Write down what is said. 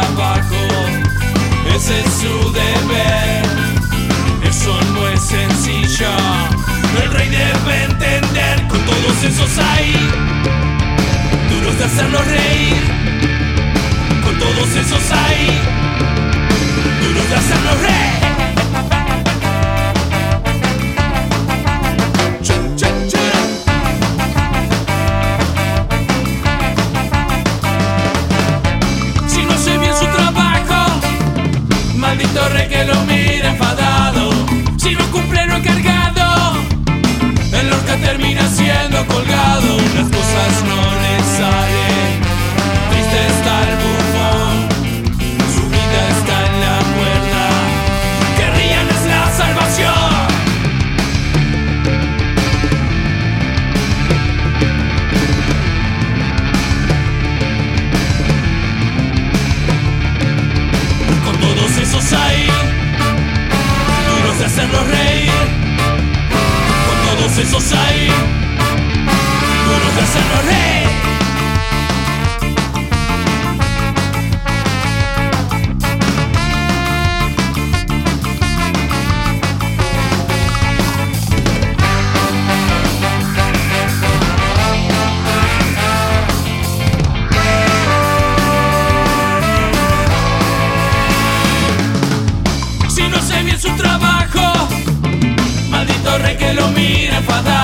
trabajo, ese es su deber. Eso no es sencillo, el rey debe entender con todos esos ahí, duros de hacerlos reír. todos esos ahí, duros de hacernos reír. que lo mira enfadado.